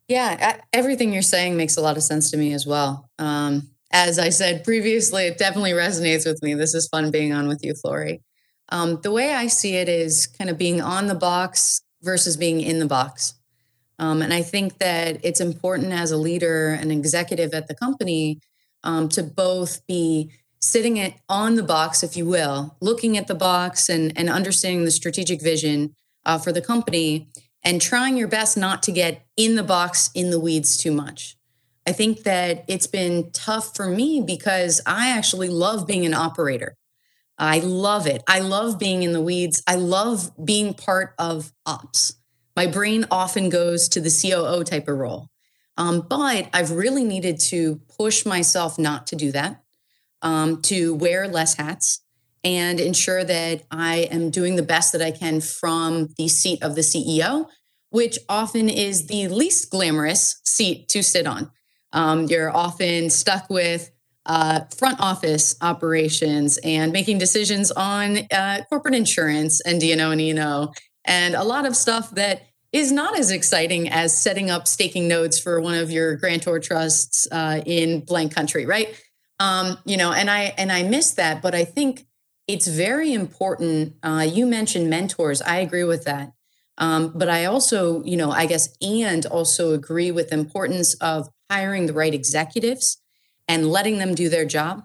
Yeah everything you're saying makes a lot of sense to me as well. Um, as i said previously it definitely resonates with me. This is fun being on with you Flori um, the way i see it is kind of being on the box versus being in the box. Um, and i think that it's important as a leader an executive at the company um, to both be sitting it on the box, if you will, looking at the box and, and understanding the strategic vision uh, for the company and trying your best not to get in the box, in the weeds too much. I think that it's been tough for me because I actually love being an operator. I love it. I love being in the weeds. I love being part of ops. My brain often goes to the COO type of role. Um, but I've really needed to push myself not to do that, um, to wear less hats and ensure that I am doing the best that I can from the seat of the CEO, which often is the least glamorous seat to sit on. Um, you're often stuck with uh, front office operations and making decisions on uh, corporate insurance and D&O and E&O and a lot of stuff that is not as exciting as setting up staking nodes for one of your grantor trusts uh, in blank country, right? Um, you know, and I and I miss that, but I think it's very important. Uh, you mentioned mentors. I agree with that. Um, but I also, you know, I guess, and also agree with the importance of hiring the right executives and letting them do their job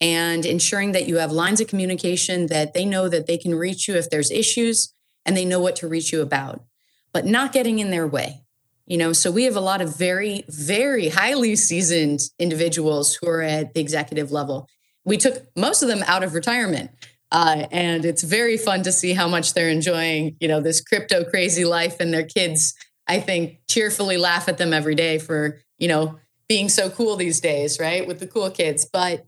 and ensuring that you have lines of communication that they know that they can reach you if there's issues and they know what to reach you about but not getting in their way. You know, so we have a lot of very, very highly seasoned individuals who are at the executive level. We took most of them out of retirement. Uh, and it's very fun to see how much they're enjoying, you know, this crypto crazy life and their kids, I think, cheerfully laugh at them every day for, you know, being so cool these days, right? With the cool kids. But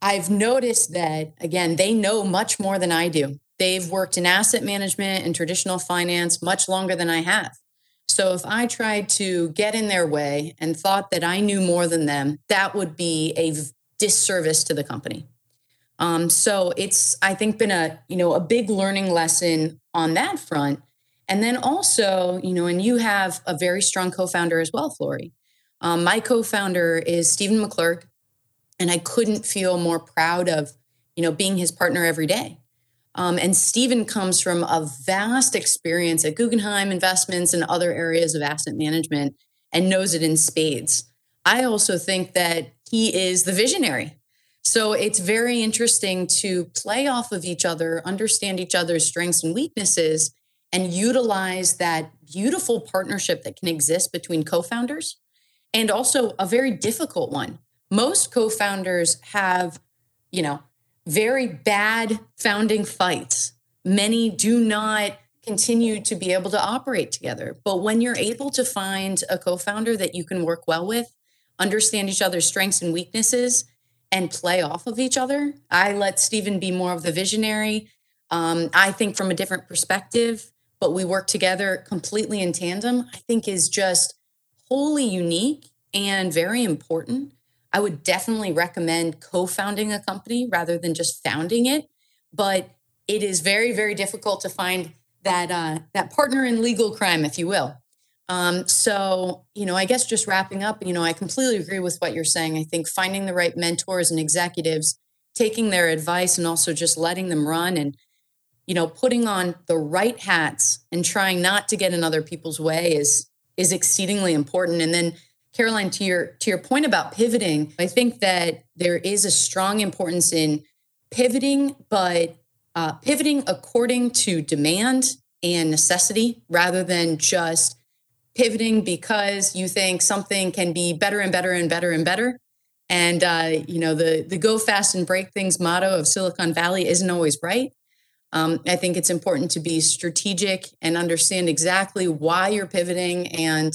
I've noticed that, again, they know much more than I do. They've worked in asset management and traditional finance much longer than I have. So if I tried to get in their way and thought that I knew more than them, that would be a disservice to the company. Um, so it's I think been a you know a big learning lesson on that front. And then also, you know, and you have a very strong co-founder as well, Flori. Um, my co-founder is Steven McClurg, and I couldn't feel more proud of, you know, being his partner every day. Um, and Steven comes from a vast experience at Guggenheim Investments and other areas of asset management and knows it in spades. I also think that he is the visionary. So it's very interesting to play off of each other, understand each other's strengths and weaknesses, and utilize that beautiful partnership that can exist between co founders and also a very difficult one. Most co founders have, you know, very bad founding fights. Many do not continue to be able to operate together. But when you're able to find a co founder that you can work well with, understand each other's strengths and weaknesses, and play off of each other, I let Steven be more of the visionary. Um, I think from a different perspective, but we work together completely in tandem, I think is just wholly unique and very important. I would definitely recommend co founding a company rather than just founding it. But it is very, very difficult to find that, uh, that partner in legal crime, if you will. Um, so, you know, I guess just wrapping up, you know, I completely agree with what you're saying. I think finding the right mentors and executives, taking their advice and also just letting them run and, you know, putting on the right hats and trying not to get in other people's way is is exceedingly important. And then Caroline, to your to your point about pivoting, I think that there is a strong importance in pivoting, but uh, pivoting according to demand and necessity rather than just pivoting because you think something can be better and better and better and better. And uh, you know the the go fast and break things motto of Silicon Valley isn't always right. Um, I think it's important to be strategic and understand exactly why you're pivoting, and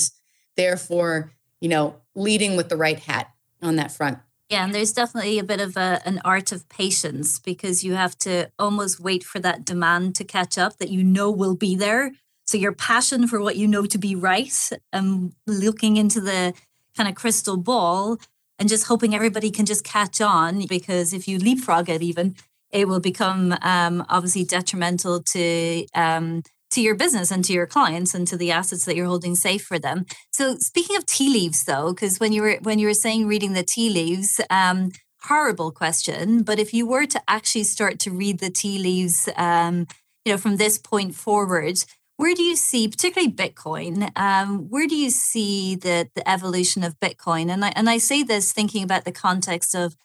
therefore you know, leading with the right hat on that front. Yeah, and there's definitely a bit of a, an art of patience because you have to almost wait for that demand to catch up that you know will be there. So your passion for what you know to be right, and um, looking into the kind of crystal ball and just hoping everybody can just catch on because if you leapfrog it even, it will become um, obviously detrimental to um, to your business and to your clients and to the assets that you're holding safe for them. So speaking of tea leaves though, because when you were when you were saying reading the tea leaves, um, horrible question, but if you were to actually start to read the tea leaves, um, you know, from this point forward, where do you see, particularly Bitcoin, um, where do you see the the evolution of Bitcoin? And I and I say this thinking about the context of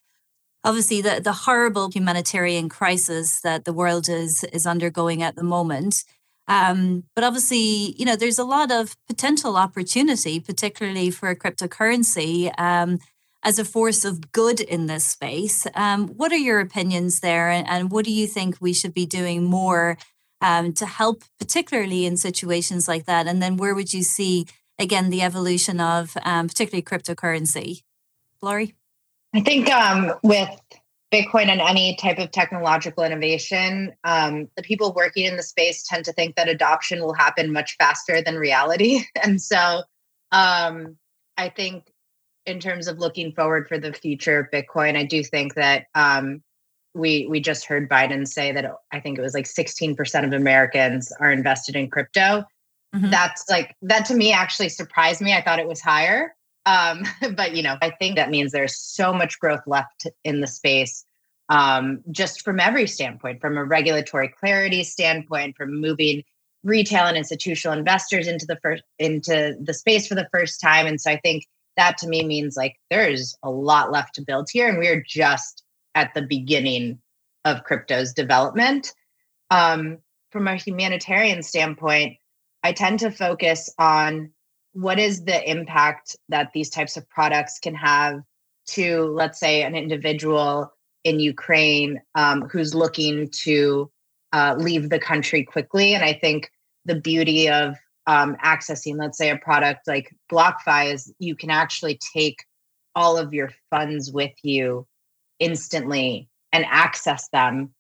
obviously the the horrible humanitarian crisis that the world is is undergoing at the moment. Um, but obviously, you know, there's a lot of potential opportunity, particularly for cryptocurrency um, as a force of good in this space. Um, what are your opinions there, and, and, what do you think we should be doing more um, to help, particularly in situations like that? And then where would you see again the evolution of um, particularly cryptocurrency, Flori? I think um, with Bitcoin and any type of technological innovation, um, the people working in the space tend to think that adoption will happen much faster than reality. [LAUGHS] And so um, I think, in terms of looking forward for the future of Bitcoin, I do think that um, we we just heard Biden say that I think it was like 16% of Americans are invested in crypto. Mm-hmm. That's like that to me actually surprised me. I thought it was higher. Um, [LAUGHS] but you know, I think that means there's so much growth left in the space, um, just from every standpoint, from a regulatory clarity standpoint, from moving retail and institutional investors into the first into the space for the first time. And so I think that to me means like there's a lot left to build here, and we are just at the beginning of crypto's development. Um, from a humanitarian standpoint, I tend to focus on what is the impact that these types of products can have to, let's say, an individual in Ukraine um, who's looking to uh, leave the country quickly? And I think the beauty of um, accessing, let's say, a product like BlockFi is you can actually take all of your funds with you instantly and access them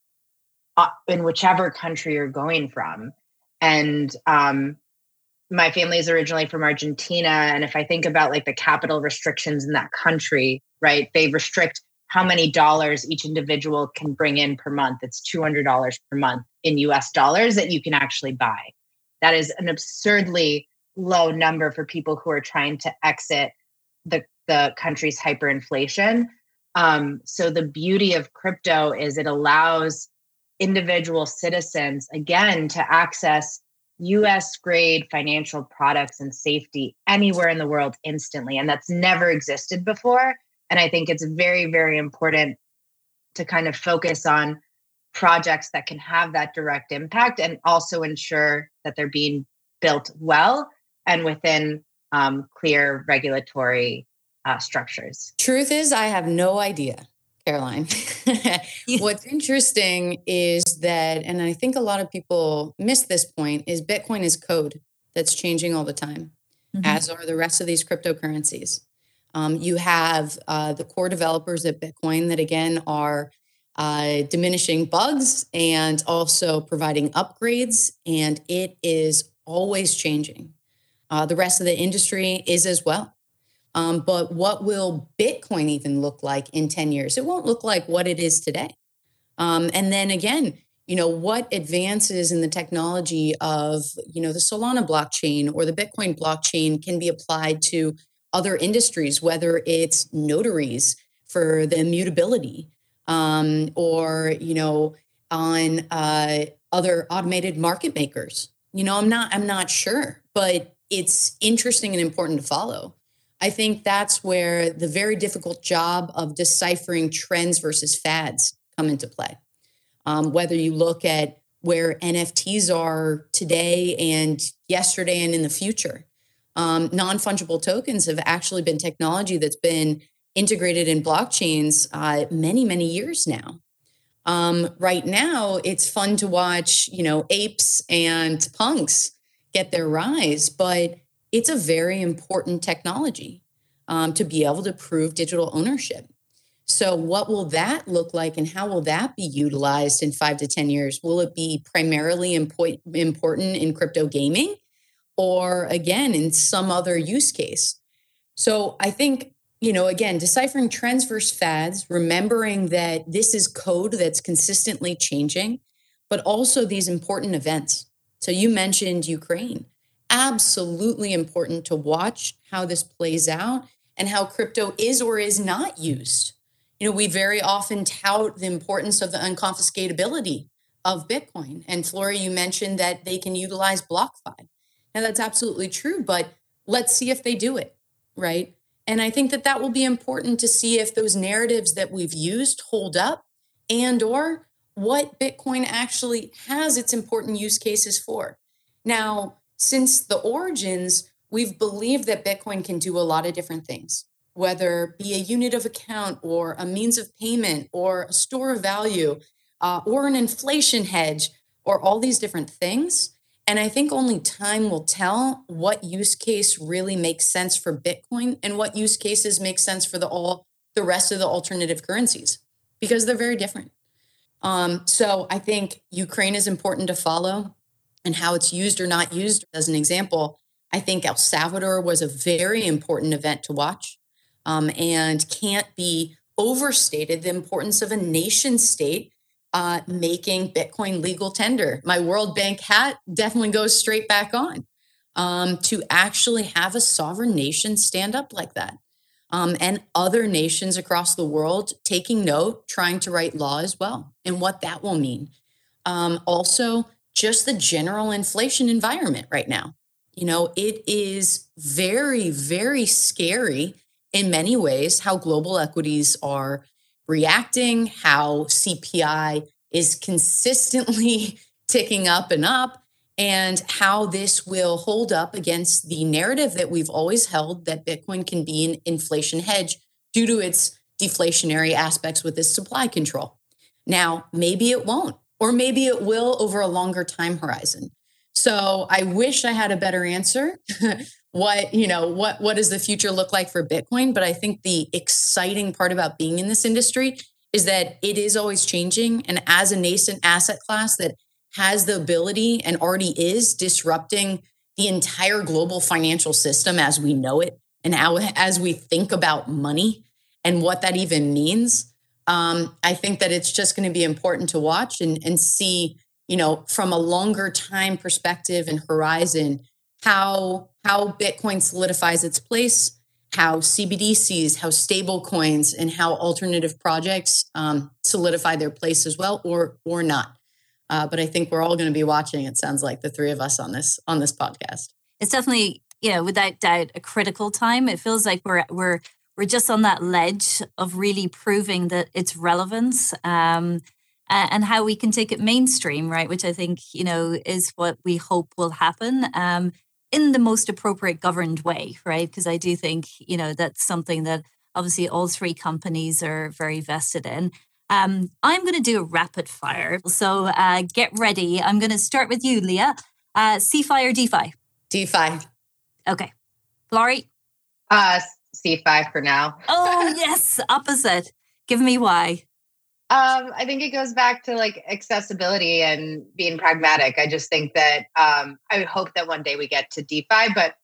uh, in whichever country you're going from. And um, my family is originally from Argentina. And if I think about like the capital restrictions in that country, right, they restrict how many dollars each individual can bring in per month. It's $200 per month in US dollars that you can actually buy. That is an absurdly low number for people who are trying to exit the, the country's hyperinflation. Um, so the beauty of crypto is it allows individual citizens, again, to access US grade financial products and safety anywhere in the world instantly. And that's never existed before. And I think it's very, very important to kind of focus on projects that can have that direct impact and also ensure that they're being built well and within um, clear regulatory uh, structures. Truth is, I have no idea. Caroline. [LAUGHS] What's interesting is that, and I think a lot of people miss this point, is Bitcoin is code that's changing all the time, mm-hmm. as are the rest of these cryptocurrencies. Um, you have uh, the core developers at Bitcoin that, again, are uh, diminishing bugs and also providing upgrades, and it is always changing. Uh, the rest of the industry is as well. Um, but what will Bitcoin even look like in 10 years? It won't look like what it is today. Um, and then again, you know, what advances in the technology of, you know, the Solana blockchain or the Bitcoin blockchain can be applied to other industries, whether it's notaries for the immutability um, or, you know, on uh, other automated market makers. You know, I'm not, I'm not sure, but it's interesting and important to follow. I think that's where the very difficult job of deciphering trends versus fads come into play. Um, whether you look at where NFTs are today and yesterday and in the future, um, non fungible tokens have actually been technology that's been integrated in blockchains uh, many, many years now. Um, right now, it's fun to watch, you know, apes and punks get their rise, but it's a very important technology um, to be able to prove digital ownership. So, what will that look like and how will that be utilized in five to 10 years? Will it be primarily impo- important in crypto gaming or again in some other use case? So, I think, you know, again, deciphering trends versus fads, remembering that this is code that's consistently changing, but also these important events. So, you mentioned Ukraine absolutely important to watch how this plays out and how crypto is or is not used. You know, we very often tout the importance of the unconfiscatability of Bitcoin. And Flori, you mentioned that they can utilize BlockFi. Now, that's absolutely true, but let's see if they do it, right? And I think that that will be important to see if those narratives that we've used hold up and or what Bitcoin actually has its important use cases for. Now, since the origins, we've believed that Bitcoin can do a lot of different things, whether be a unit of account or a means of payment or a store of value uh, or an inflation hedge or all these different things. And I think only time will tell what use case really makes sense for Bitcoin and what use cases make sense for the all the rest of the alternative currencies because they're very different. Um, so I think Ukraine is important to follow and how it's used or not used. As an example, I think El Salvador was a very important event to watch um, and can't be overstated the importance of a nation state uh, making Bitcoin legal tender. My World Bank hat definitely goes straight back on um, to actually have a sovereign nation stand up like that. Um, and other nations across the world taking note, trying to write law as well, and what that will mean. Um, also, just the general inflation environment right now. You know, it is very, very scary in many ways how global equities are reacting, how CPI is consistently [LAUGHS] ticking up and up, and how this will hold up against the narrative that we've always held that Bitcoin can be an inflation hedge due to its deflationary aspects with its supply control. Now, maybe it won't or maybe it will over a longer time horizon. So I wish I had a better answer. [LAUGHS] what, you know, what what does the future look like for Bitcoin? But I think the exciting part about being in this industry is that it is always changing. And as a nascent asset class that has the ability and already is disrupting the entire global financial system as we know it and how as we think about money and what that even means um, i think that it's just going to be important to watch and, and see you know from a longer time perspective and horizon how how bitcoin solidifies its place how cbdc's how stable coins and how alternative projects um, solidify their place as well or or not uh, but I think we're all going to be watching. It sounds like the three of us on this on this podcast. It's definitely, you know, without doubt, a critical time. It feels like we're we're we're just on that ledge of really proving that its relevance um, and how we can take it mainstream, right? Which I think you know is what we hope will happen. Um, in the most appropriate governed way, right? Because I do think, you know, that's something that obviously all three companies are very vested in. Um, I'm going to do a rapid fire. So uh, get ready. I'm going to start with you, Leah. Uh, CeFi or DeFi? DeFi. Okay. Laurie? Uh, CeFi for now. oh, yes. Opposite. Give me why. Um, I think it goes back to like accessibility and being pragmatic. I just think that um, I hope that one day we get to DeFi, but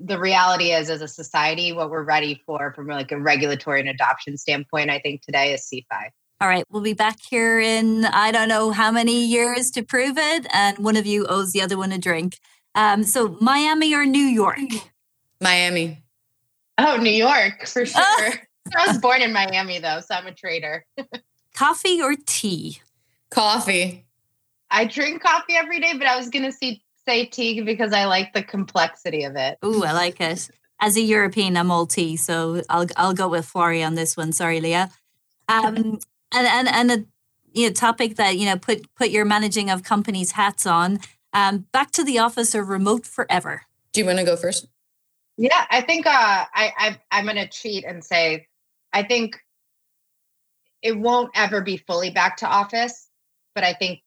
the reality is as a society what we're ready for from like a regulatory and adoption standpoint i think today is CeFi. all right, we'll be back here in I don't know how many years to prove it, and one of you owes the other one a drink. Um, so Miami or New York? Miami. Oh, New York for sure. [LAUGHS] I was born in Miami though, so I'm a traitor. [LAUGHS] coffee or tea? Coffee. I drink coffee every day, but I was gonna see, say tea because I like the complexity of it. Ooh, I like it. As a European, I'm all tea, so I'll I'll go with Flori on this one. Sorry, Leah. Um, and and and a you know, topic that you know put put your managing of companies hats on. Um, back to the office or remote forever. Do you want to go first? Yeah, I think uh, I, I I'm going to cheat and say I think it won't ever be fully back to office, but I think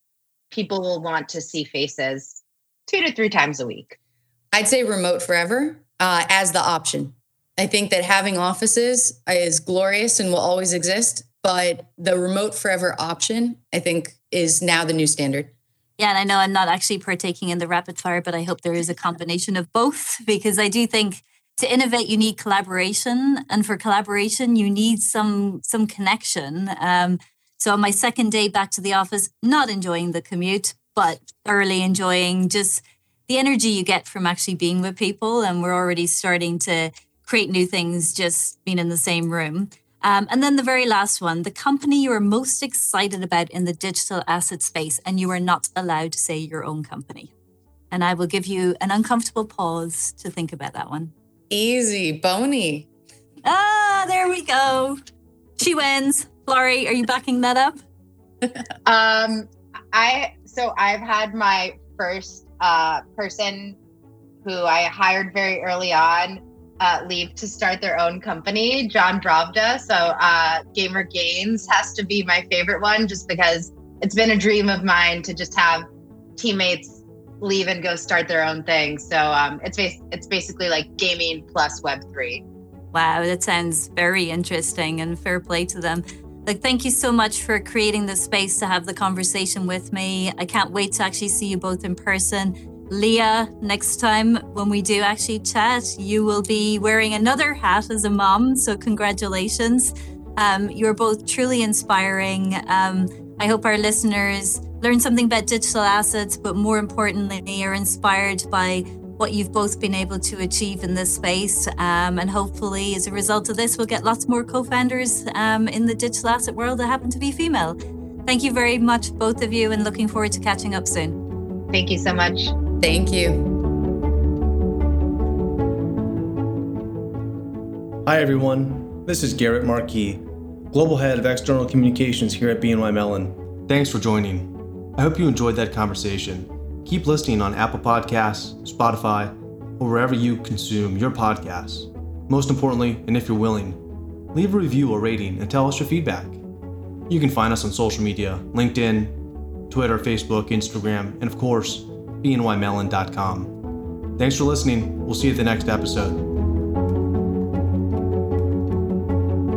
people will want to see faces two to three times a week. I'd say remote forever uh, as the option. I think that having offices is glorious and will always exist but the remote forever option, I think, is now the new standard. Yeah, and I know I'm not actually partaking in the rapid fire, but I hope there is a combination of both because I do think to innovate you need collaboration, and for collaboration you need some some connection. Um, so on my second day back to the office, not enjoying the commute, but thoroughly enjoying just the energy you get from actually being with people, and we're already starting to create new things just being in the same room. Um, and then the very last one the company you are most excited about in the digital asset space, and you are not allowed to say your own company. And I will give you an uncomfortable pause to think about that one. Easy, bony. Ah, there we go. She wins. Laurie, are you backing that up? [LAUGHS] um, I so I've had my first uh, person who I hired very early on uh, leave to start their own company, John Bravda. So uh, Gamer Gains has to be my favorite one just because it's been a dream of mine to just have teammates leave and go start their own thing. So um, it's it's basically like gaming plus Web three. Wow, that sounds very interesting and fair play to them. Like, thank you so much for creating the space to have the conversation with me. I can't wait to actually see you both in person. Leah, next time when we do actually chat, you will be wearing another hat as a mom. So, congratulations. Um, you're both truly inspiring. Um, I hope our listeners learn something about digital assets, but more importantly, are inspired by what you've both been able to achieve in this space. Um, and hopefully, as a result of this, we'll get lots more co founders um, in the digital asset world that happen to be female. Thank you very much, both of you, and looking forward to catching up soon. Thank you so much. Thank you. Hi, everyone. This is Garrett Marquis, Global Head of External Communications here at BNY Mellon. Thanks for joining. I hope you enjoyed that conversation. Keep listening on Apple Podcasts, Spotify, or wherever you consume your podcasts. Most importantly, and if you're willing, leave a review or rating and tell us your feedback. You can find us on social media LinkedIn, Twitter, Facebook, Instagram, and of course, bnymellon.com. Thanks for listening. We'll see you at the next episode.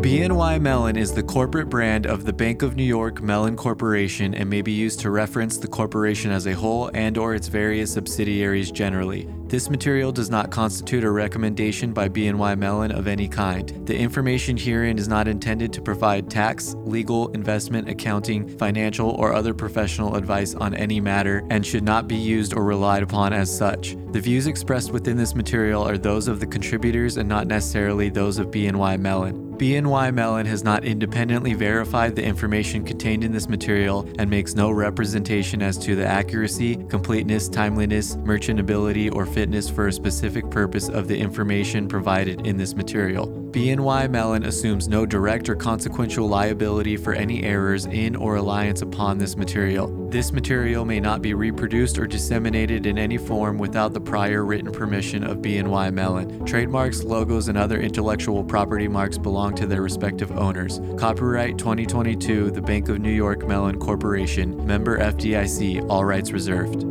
BNY Mellon is the corporate brand of the Bank of New York Mellon Corporation and may be used to reference the corporation as a whole and or its various subsidiaries generally. This material does not constitute a recommendation by BNY Mellon of any kind. The information herein is not intended to provide tax, legal, investment, accounting, financial, or other professional advice on any matter and should not be used or relied upon as such. The views expressed within this material are those of the contributors and not necessarily those of BNY Mellon. BNY Mellon has not independently verified the information contained in this material and makes no representation as to the accuracy, completeness, timeliness, merchantability, or fitness for a specific purpose of the information provided in this material. BNY Mellon assumes no direct or consequential liability for any errors in or reliance upon this material. This material may not be reproduced or disseminated in any form without the prior written permission of BNY Mellon. Trademarks, logos, and other intellectual property marks belong to their respective owners. Copyright 2022, The Bank of New York Mellon Corporation, member FDIC, all rights reserved.